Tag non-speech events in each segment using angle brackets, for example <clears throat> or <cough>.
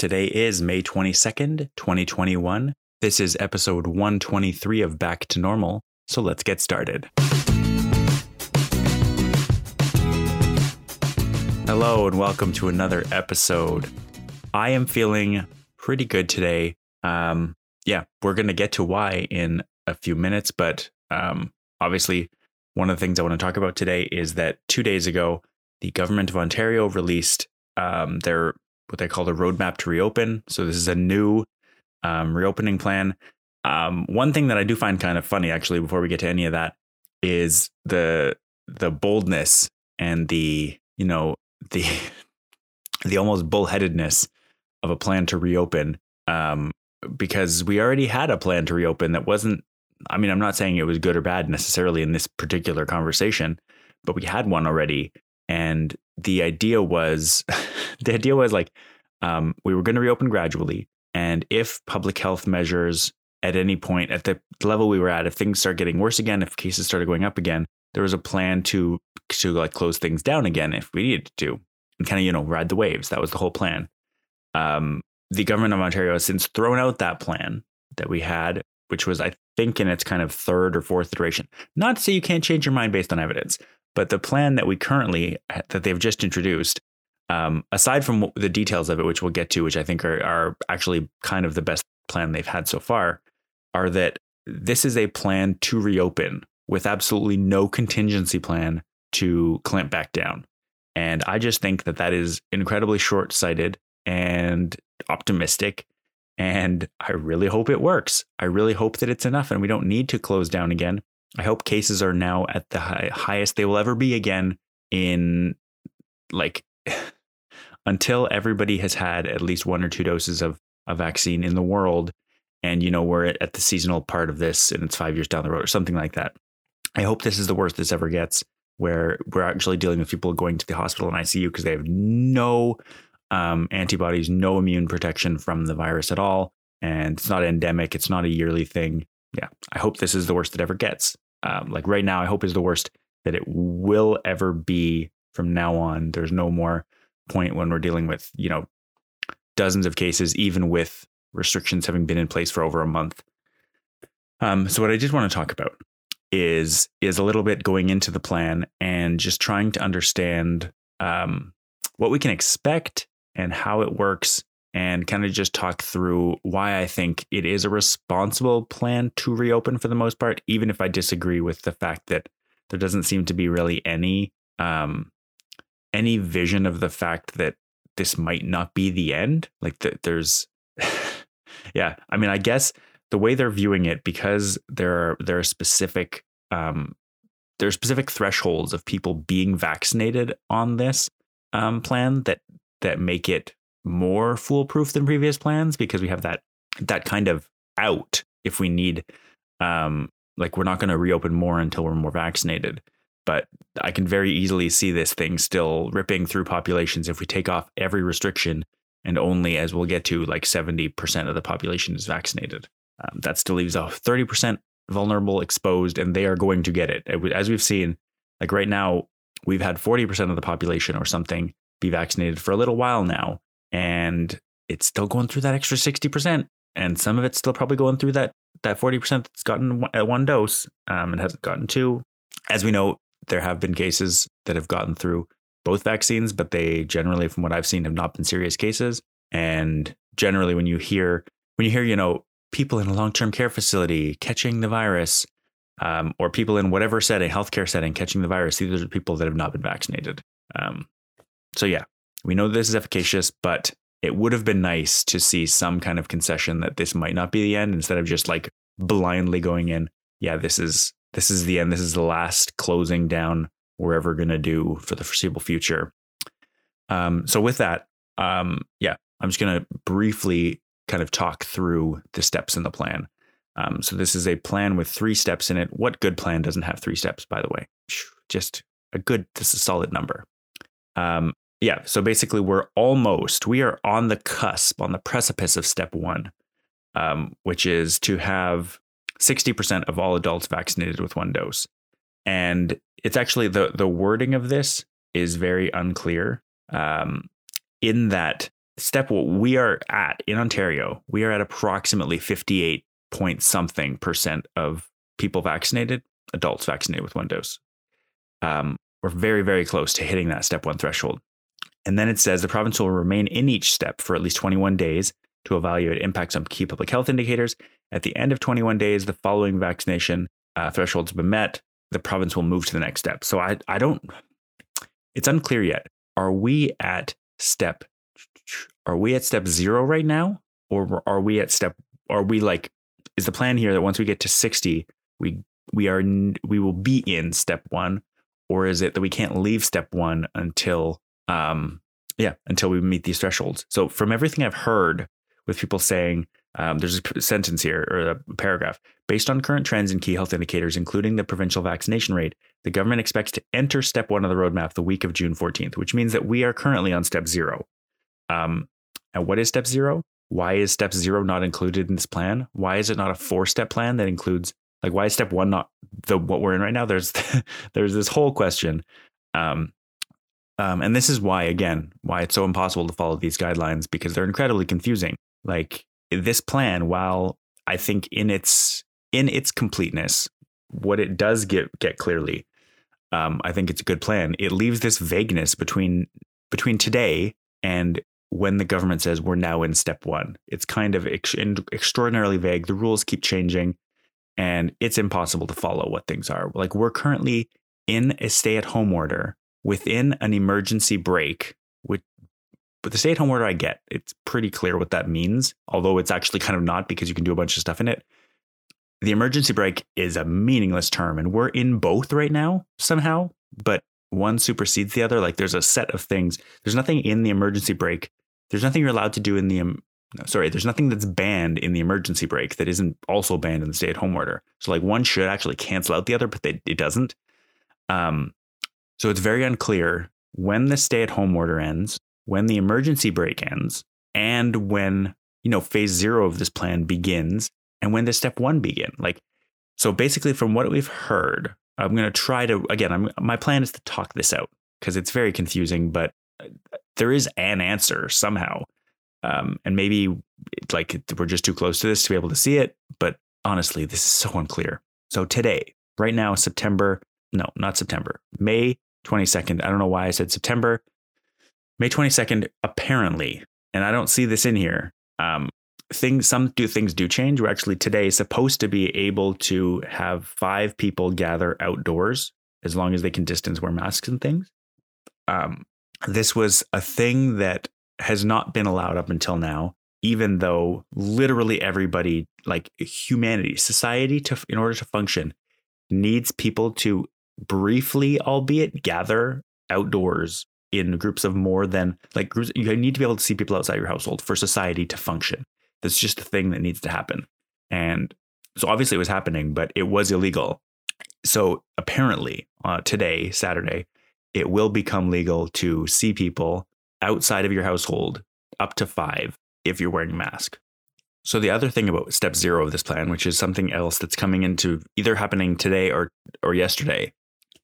Today is May 22nd, 2021. This is episode 123 of Back to Normal, so let's get started. Hello, and welcome to another episode. I am feeling pretty good today. Um, yeah, we're going to get to why in a few minutes, but um, obviously, one of the things I want to talk about today is that two days ago, the government of Ontario released um, their what they call the roadmap to reopen. So this is a new um, reopening plan. Um, one thing that I do find kind of funny, actually, before we get to any of that, is the the boldness and the you know the <laughs> the almost bullheadedness of a plan to reopen. Um, because we already had a plan to reopen that wasn't. I mean, I'm not saying it was good or bad necessarily in this particular conversation, but we had one already, and the idea was <laughs> the idea was like um, we were going to reopen gradually. And if public health measures at any point at the level we were at if things start getting worse again if cases started going up again there was a plan to to like close things down again if we needed to and kind of you know ride the waves. That was the whole plan. Um, the government of ontario has since thrown out that plan that we had which was i think in its kind of third or fourth iteration. Not to say you can't change your mind based on evidence but the plan that we currently that they've just introduced, um, aside from the details of it, which we'll get to, which I think are, are actually kind of the best plan they've had so far, are that this is a plan to reopen with absolutely no contingency plan to clamp back down. And I just think that that is incredibly short sighted and optimistic. And I really hope it works. I really hope that it's enough and we don't need to close down again. I hope cases are now at the high, highest they will ever be again in like <sighs> until everybody has had at least one or two doses of a vaccine in the world and you know we're at the seasonal part of this and it's 5 years down the road or something like that. I hope this is the worst this ever gets where we're actually dealing with people going to the hospital and ICU because they have no um, antibodies, no immune protection from the virus at all and it's not endemic, it's not a yearly thing yeah, I hope this is the worst it ever gets. Um, like right now, I hope is the worst that it will ever be from now on. There's no more point when we're dealing with, you know, dozens of cases, even with restrictions having been in place for over a month. Um, so what I did want to talk about is is a little bit going into the plan and just trying to understand um, what we can expect and how it works and kind of just talk through why I think it is a responsible plan to reopen for the most part, even if I disagree with the fact that there doesn't seem to be really any um, any vision of the fact that this might not be the end. Like that, there's, <laughs> yeah. I mean, I guess the way they're viewing it, because there are there are specific um, there are specific thresholds of people being vaccinated on this um, plan that that make it more foolproof than previous plans because we have that that kind of out if we need um like we're not going to reopen more until we're more vaccinated. But i can very easily see this thing still ripping through populations if we take off every restriction and only as we'll get to like 70% of the population is vaccinated. Um, that still leaves a 30% vulnerable exposed and they are going to get it. As we've seen like right now we've had 40% of the population or something be vaccinated for a little while now and it's still going through that extra 60%. And some of it's still probably going through that that 40% that's gotten one, one dose um, and hasn't gotten two. As we know, there have been cases that have gotten through both vaccines, but they generally, from what I've seen, have not been serious cases. And generally, when you hear when you hear, you know, people in a long term care facility catching the virus, um, or people in whatever setting, healthcare setting, catching the virus, these are people that have not been vaccinated. Um, so yeah, we know this is efficacious, but it would have been nice to see some kind of concession that this might not be the end instead of just like blindly going in. Yeah, this is this is the end. This is the last closing down we're ever going to do for the foreseeable future. Um, so with that, um, yeah, I'm just going to briefly kind of talk through the steps in the plan. Um, so this is a plan with three steps in it. What good plan doesn't have three steps, by the way? Just a good, this is a solid number. Um, yeah. So basically, we're almost, we are on the cusp, on the precipice of step one, um, which is to have 60% of all adults vaccinated with one dose. And it's actually the, the wording of this is very unclear um, in that step what we are at in Ontario, we are at approximately 58 point something percent of people vaccinated, adults vaccinated with one dose. Um, we're very, very close to hitting that step one threshold. And then it says the province will remain in each step for at least 21 days to evaluate impacts on key public health indicators. At the end of 21 days, the following vaccination uh, thresholds have been met. The province will move to the next step. So I, I don't, it's unclear yet. Are we at step, are we at step zero right now? Or are we at step, are we like, is the plan here that once we get to 60, we, we are, we will be in step one? Or is it that we can't leave step one until um, yeah, until we meet these thresholds. So from everything I've heard with people saying, um, there's a sentence here or a paragraph. Based on current trends and key health indicators, including the provincial vaccination rate, the government expects to enter step one of the roadmap the week of June 14th, which means that we are currently on step zero. Um, and what is step zero? Why is step zero not included in this plan? Why is it not a four step plan that includes like why is step one not the what we're in right now? There's <laughs> there's this whole question. Um, um, and this is why, again, why it's so impossible to follow these guidelines because they're incredibly confusing. Like this plan, while I think in its in its completeness, what it does get get clearly, um, I think it's a good plan. It leaves this vagueness between between today and when the government says we're now in step one. It's kind of ex- extraordinarily vague. The rules keep changing, and it's impossible to follow what things are. Like we're currently in a stay at home order within an emergency break, which but the stay at home order I get, it's pretty clear what that means, although it's actually kind of not because you can do a bunch of stuff in it. The emergency break is a meaningless term, and we're in both right now somehow, but one supersedes the other. Like there's a set of things. There's nothing in the emergency break. There's nothing you're allowed to do in the sorry, there's nothing that's banned in the emergency break that isn't also banned in the stay at home order. So like one should actually cancel out the other, but they, it doesn't. Um, so it's very unclear when the stay at home order ends, when the emergency break ends, and when, you know, phase zero of this plan begins and when the step one begin. Like, so basically from what we've heard, I'm going to try to, again, I'm, my plan is to talk this out because it's very confusing, but uh, there is an answer somehow. Um, and maybe like we're just too close to this to be able to see it. But honestly, this is so unclear. So today, right now, September, no, not September, May 22nd. I don't know why I said September. May 22nd, apparently, and I don't see this in here. Um, things, some do things do change. We're actually today supposed to be able to have five people gather outdoors as long as they can distance wear masks and things. Um, this was a thing that has not been allowed up until now, even though literally everybody, like humanity, society, to in order to function, needs people to briefly, albeit, gather outdoors in groups of more than like groups. You need to be able to see people outside your household for society to function. That's just a thing that needs to happen. And so obviously it was happening, but it was illegal. So apparently uh, today, Saturday, it will become legal to see people outside of your household up to five if you're wearing a mask. So the other thing about step zero of this plan, which is something else that's coming into either happening today or or yesterday,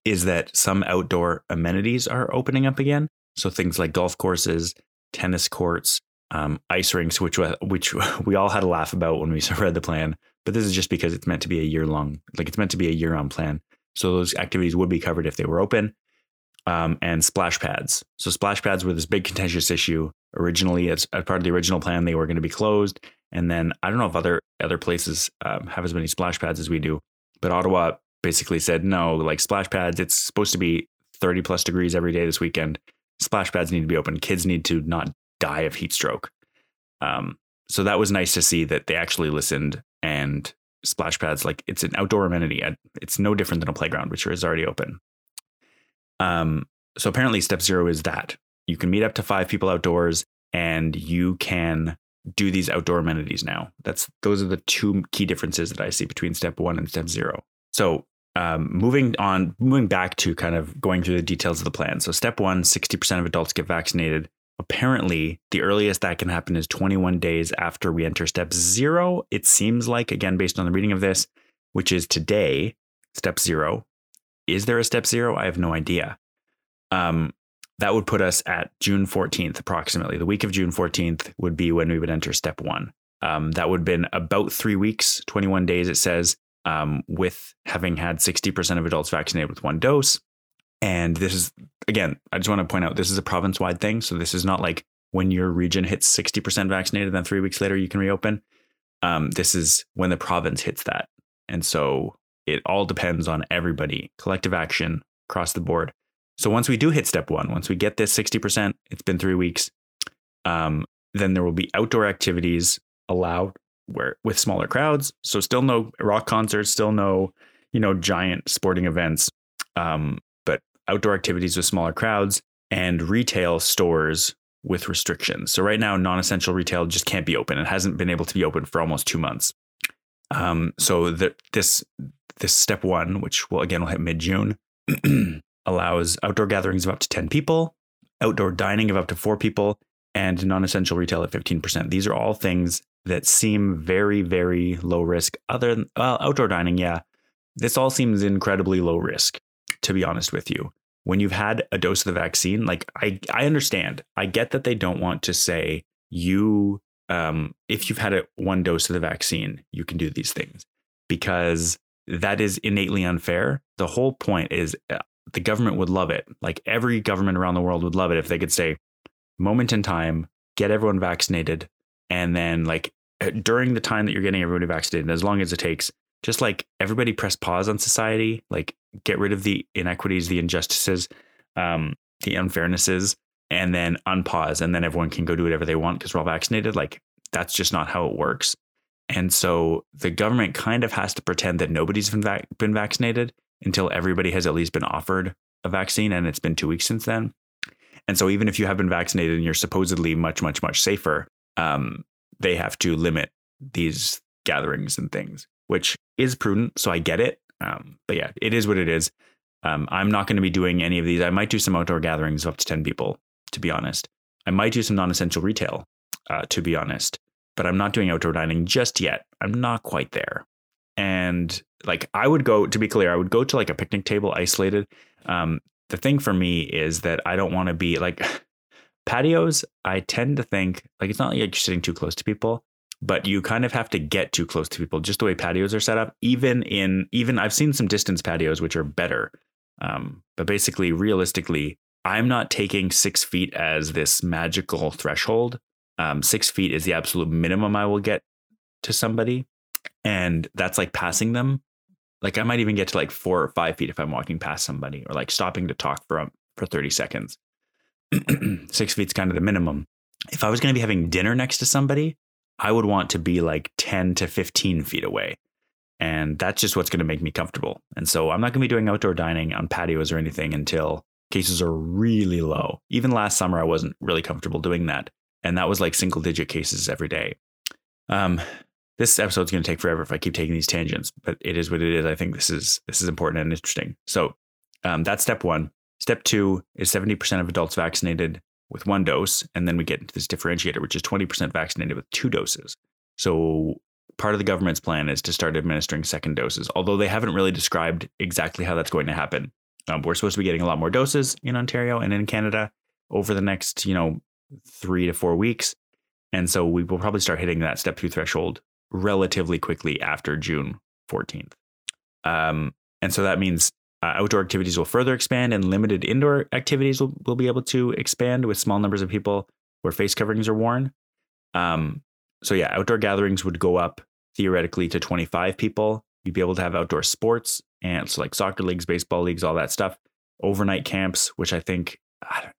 is that some outdoor amenities are opening up again. So things like golf courses, tennis courts, um, ice rinks, which which <laughs> we all had a laugh about when we <laughs> read the plan. But this is just because it's meant to be a year long, like it's meant to be a year on plan. So those activities would be covered if they were open. Um, and splash pads. So splash pads were this big contentious issue originally. As, as part of the original plan, they were going to be closed. And then I don't know if other other places um, have as many splash pads as we do, but Ottawa basically said, no, like splash pads, it's supposed to be 30 plus degrees every day this weekend. Splash pads need to be open. Kids need to not die of heat stroke. Um, so that was nice to see that they actually listened and splash pads, like it's an outdoor amenity. It's no different than a playground, which is already open. Um, so apparently, step zero is that you can meet up to five people outdoors and you can do these outdoor amenities now. That's those are the two key differences that I see between step one and step zero. So um, moving on, moving back to kind of going through the details of the plan. So, step one 60% of adults get vaccinated. Apparently, the earliest that can happen is 21 days after we enter step zero. It seems like, again, based on the reading of this, which is today, step zero. Is there a step zero? I have no idea. Um, that would put us at June 14th, approximately. The week of June 14th would be when we would enter step one. Um, that would have been about three weeks, 21 days, it says, um, with having had 60% of adults vaccinated with one dose. And this is, again, I just want to point out this is a province wide thing. So this is not like when your region hits 60% vaccinated, then three weeks later you can reopen. Um, this is when the province hits that. And so it all depends on everybody, collective action across the board. So once we do hit step one, once we get this 60%, it's been three weeks, um, then there will be outdoor activities allowed where with smaller crowds. So still no rock concerts, still no, you know, giant sporting events, um, but outdoor activities with smaller crowds and retail stores with restrictions. So right now, non-essential retail just can't be open. It hasn't been able to be open for almost two months. Um, so the, this this step one, which will again will hit mid June, <clears throat> allows outdoor gatherings of up to ten people, outdoor dining of up to four people, and non-essential retail at fifteen percent. These are all things that seem very very low risk. Other than well, outdoor dining, yeah, this all seems incredibly low risk. To be honest with you, when you've had a dose of the vaccine, like I I understand, I get that they don't want to say you um, if you've had a, one dose of the vaccine, you can do these things because that is innately unfair. The whole point is uh, the government would love it. Like every government around the world would love it if they could say, moment in time, get everyone vaccinated. And then, like, uh, during the time that you're getting everybody vaccinated, as long as it takes, just like everybody press pause on society, like, get rid of the inequities, the injustices, um, the unfairnesses, and then unpause and then everyone can go do whatever they want because we're all vaccinated like that's just not how it works and so the government kind of has to pretend that nobody's been, vac- been vaccinated until everybody has at least been offered a vaccine and it's been two weeks since then and so even if you have been vaccinated and you're supposedly much much much safer um, they have to limit these gatherings and things which is prudent so i get it um, but yeah it is what it is um, i'm not going to be doing any of these i might do some outdoor gatherings of up to 10 people to be honest. I might do some non essential retail, uh, to be honest, but I'm not doing outdoor dining just yet. I'm not quite there. And like, I would go, to be clear, I would go to like a picnic table isolated. Um, the thing for me is that I don't want to be like <sighs> patios. I tend to think like it's not like you're sitting too close to people, but you kind of have to get too close to people just the way patios are set up. Even in, even I've seen some distance patios, which are better. Um, but basically, realistically, I'm not taking six feet as this magical threshold. Um, six feet is the absolute minimum I will get to somebody. And that's like passing them. Like I might even get to like four or five feet if I'm walking past somebody or like stopping to talk for, um, for 30 seconds. <clears throat> six feet's kind of the minimum. If I was going to be having dinner next to somebody, I would want to be like 10 to 15 feet away. And that's just what's going to make me comfortable. And so I'm not going to be doing outdoor dining on patios or anything until cases are really low. Even last summer, I wasn't really comfortable doing that. And that was like single digit cases every day. Um, this episode's going to take forever if I keep taking these tangents, but it is what it is. I think this is this is important and interesting. So um, that's step one. Step two is 70% of adults vaccinated with one dose, and then we get into this differentiator, which is 20% vaccinated with two doses. So part of the government's plan is to start administering second doses, although they haven't really described exactly how that's going to happen. Um, we're supposed to be getting a lot more doses in Ontario and in Canada over the next, you know, three to four weeks. And so we will probably start hitting that step two threshold relatively quickly after June 14th. Um, and so that means uh, outdoor activities will further expand and limited indoor activities will, will be able to expand with small numbers of people where face coverings are worn. Um, so, yeah, outdoor gatherings would go up theoretically to 25 people. You'd be able to have outdoor sports and so like soccer leagues, baseball leagues, all that stuff. Overnight camps, which I think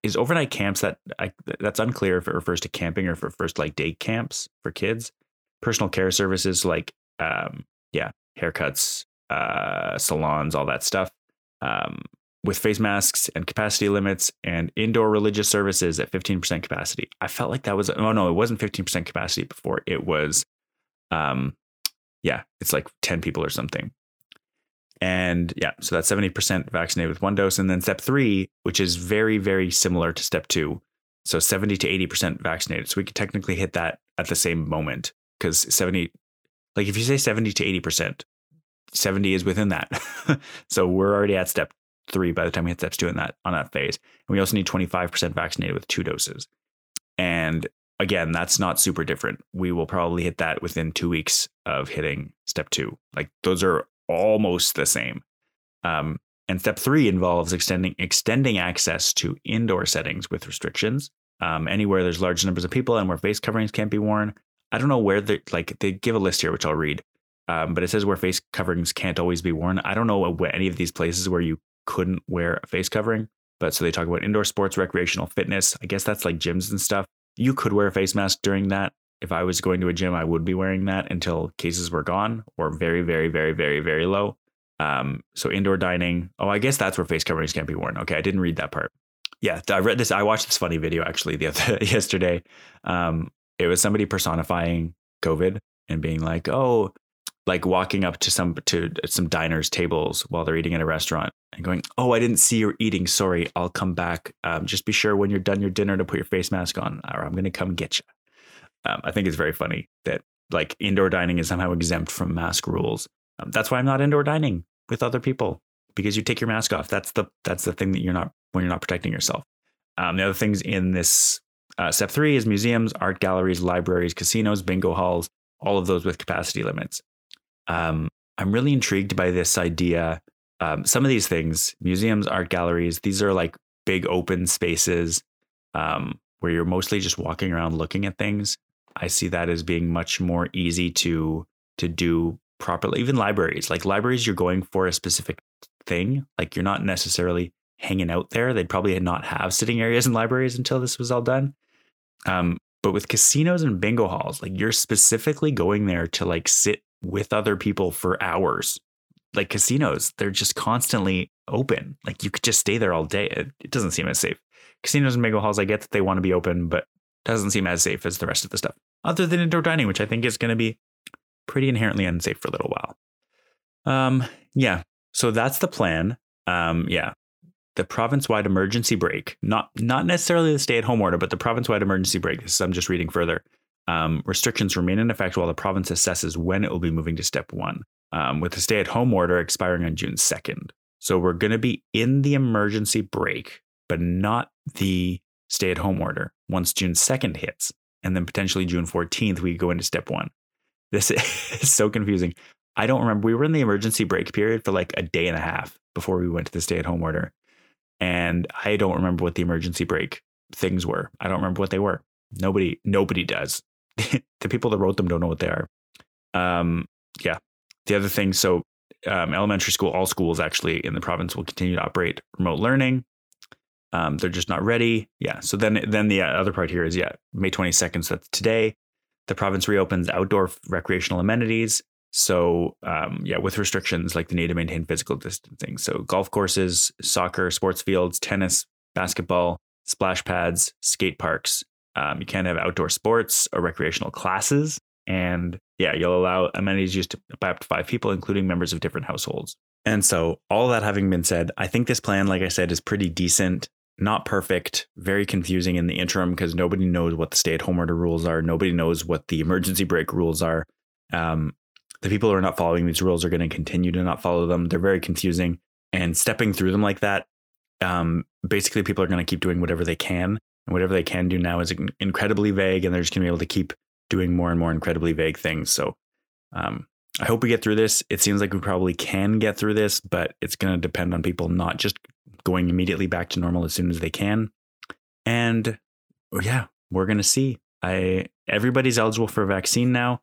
is overnight camps that I, that's unclear if it refers to camping or if it refers to like day camps for kids. Personal care services like um, yeah, haircuts, uh, salons, all that stuff. Um, with face masks and capacity limits and indoor religious services at 15% capacity. I felt like that was oh no, it wasn't 15% capacity before. It was um yeah, it's like 10 people or something. And yeah, so that's 70% vaccinated with one dose. And then step three, which is very, very similar to step two. So 70 to 80% vaccinated. So we could technically hit that at the same moment because 70, like if you say 70 to 80%, 70 is within that. <laughs> so we're already at step three by the time we hit steps two in that on that phase. And we also need 25% vaccinated with two doses. And again, that's not super different. We will probably hit that within two weeks of hitting step two. Like those are almost the same. Um, and step three involves extending extending access to indoor settings with restrictions. Um, anywhere there's large numbers of people and where face coverings can't be worn. I don't know where they like they give a list here, which I'll read. Um, but it says where face coverings can't always be worn. I don't know any of these places where you couldn't wear a face covering. But so they talk about indoor sports, recreational fitness. I guess that's like gyms and stuff. You could wear a face mask during that. If I was going to a gym, I would be wearing that until cases were gone or very, very, very, very, very low. Um, so indoor dining. Oh, I guess that's where face coverings can't be worn. Okay, I didn't read that part. Yeah, I read this. I watched this funny video actually the other <laughs> yesterday. Um, it was somebody personifying COVID and being like, "Oh, like walking up to some to some diners tables while they're eating at a restaurant and going, "Oh, I didn't see you're eating. Sorry, I'll come back. Um, just be sure when you're done your dinner to put your face mask on, or I'm going to come get you." Um, I think it's very funny that like indoor dining is somehow exempt from mask rules. Um, that's why I'm not indoor dining with other people because you take your mask off. That's the that's the thing that you're not when you're not protecting yourself. Um, the other things in this uh, step three is museums, art galleries, libraries, casinos, bingo halls, all of those with capacity limits um, I'm really intrigued by this idea. Um, some of these things, museums, art galleries, these are like big open spaces um, where you're mostly just walking around looking at things. I see that as being much more easy to to do properly. Even libraries, like libraries, you're going for a specific thing. Like you're not necessarily hanging out there. They'd probably not have sitting areas in libraries until this was all done. Um, but with casinos and bingo halls, like you're specifically going there to like sit with other people for hours. Like casinos, they're just constantly open. Like you could just stay there all day. It, it doesn't seem as safe. Casinos and bingo halls, I get that they want to be open, but doesn't seem as safe as the rest of the stuff. Other than indoor dining, which I think is going to be pretty inherently unsafe for a little while. Um, yeah. So that's the plan. Um, yeah. The province-wide emergency break, not not necessarily the stay-at-home order, but the province-wide emergency break. This is, I'm just reading further. Um, restrictions remain in effect while the province assesses when it will be moving to step one, um, with the stay at home order expiring on June 2nd. So we're going to be in the emergency break, but not the stay at home order once June 2nd hits. And then potentially June 14th, we go into step one. This <laughs> is so confusing. I don't remember. We were in the emergency break period for like a day and a half before we went to the stay at home order. And I don't remember what the emergency break things were. I don't remember what they were. Nobody, nobody does. <laughs> the people that wrote them don't know what they are. Um, yeah. The other thing, so um, elementary school, all schools actually in the province will continue to operate remote learning. Um, they're just not ready. Yeah. So then, then the other part here is yeah, May twenty second. So that's today. The province reopens outdoor recreational amenities. So um, yeah, with restrictions like the need to maintain physical distancing. So golf courses, soccer, sports fields, tennis, basketball, splash pads, skate parks, um, you can't have outdoor sports or recreational classes. And yeah, you'll allow amenities used by up to five people, including members of different households. And so, all that having been said, I think this plan, like I said, is pretty decent, not perfect, very confusing in the interim because nobody knows what the stay at home order rules are. Nobody knows what the emergency break rules are. Um, the people who are not following these rules are going to continue to not follow them. They're very confusing. And stepping through them like that, um, basically, people are going to keep doing whatever they can and whatever they can do now is incredibly vague, and they're just going to be able to keep doing more and more incredibly vague things. So um, I hope we get through this. It seems like we probably can get through this, but it's going to depend on people not just going immediately back to normal as soon as they can. And yeah, we're going to see. I everybody's eligible for a vaccine now,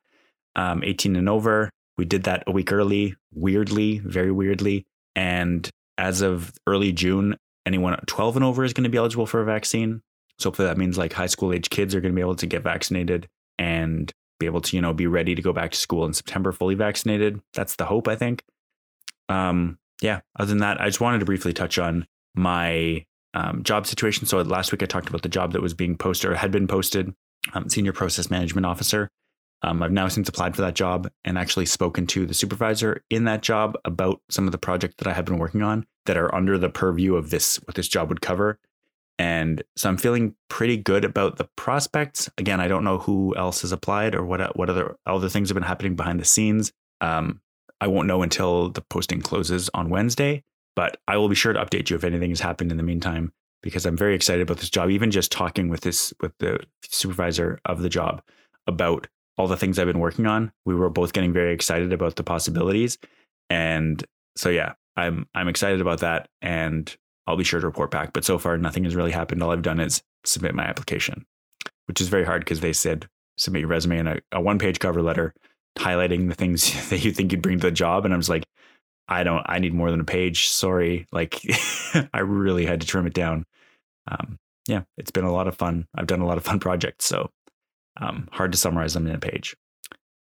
um, 18 and over. We did that a week early, weirdly, very weirdly. And as of early June, anyone 12 and over is going to be eligible for a vaccine. So hopefully that means like high school age kids are going to be able to get vaccinated and be able to, you know, be ready to go back to school in September fully vaccinated. That's the hope, I think. Um, yeah, other than that, I just wanted to briefly touch on my um, job situation. So last week I talked about the job that was being posted or had been posted, um, senior process management officer. Um, I've now since applied for that job and actually spoken to the supervisor in that job about some of the projects that I have been working on that are under the purview of this, what this job would cover. And so I'm feeling pretty good about the prospects. Again, I don't know who else has applied or what what other other things have been happening behind the scenes. Um, I won't know until the posting closes on Wednesday. But I will be sure to update you if anything has happened in the meantime because I'm very excited about this job. Even just talking with this with the supervisor of the job about all the things I've been working on, we were both getting very excited about the possibilities. And so yeah, I'm I'm excited about that and I'll be sure to report back. But so far nothing has really happened. All I've done is submit my application, which is very hard because they said submit your resume and a, a one page cover letter highlighting the things <laughs> that you think you'd bring to the job. And I was like, I don't, I need more than a page. Sorry. Like <laughs> I really had to trim it down. Um, yeah, it's been a lot of fun. I've done a lot of fun <laughs> projects. So um, hard to summarize them in a page.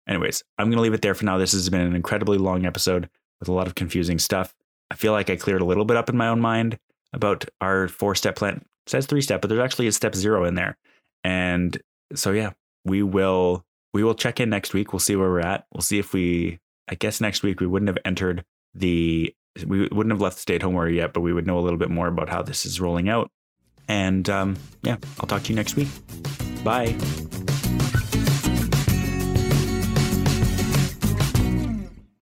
Anyways, I'm going to leave it there for now. This has been an incredibly long episode with a lot of confusing stuff. I feel like I cleared a little bit up in my own mind about our four step plan. It says three step, but there's actually a step zero in there. And so, yeah, we will we will check in next week. We'll see where we're at. We'll see if we. I guess next week we wouldn't have entered the. We wouldn't have left the stay at home order yet, but we would know a little bit more about how this is rolling out. And um, yeah, I'll talk to you next week. Bye.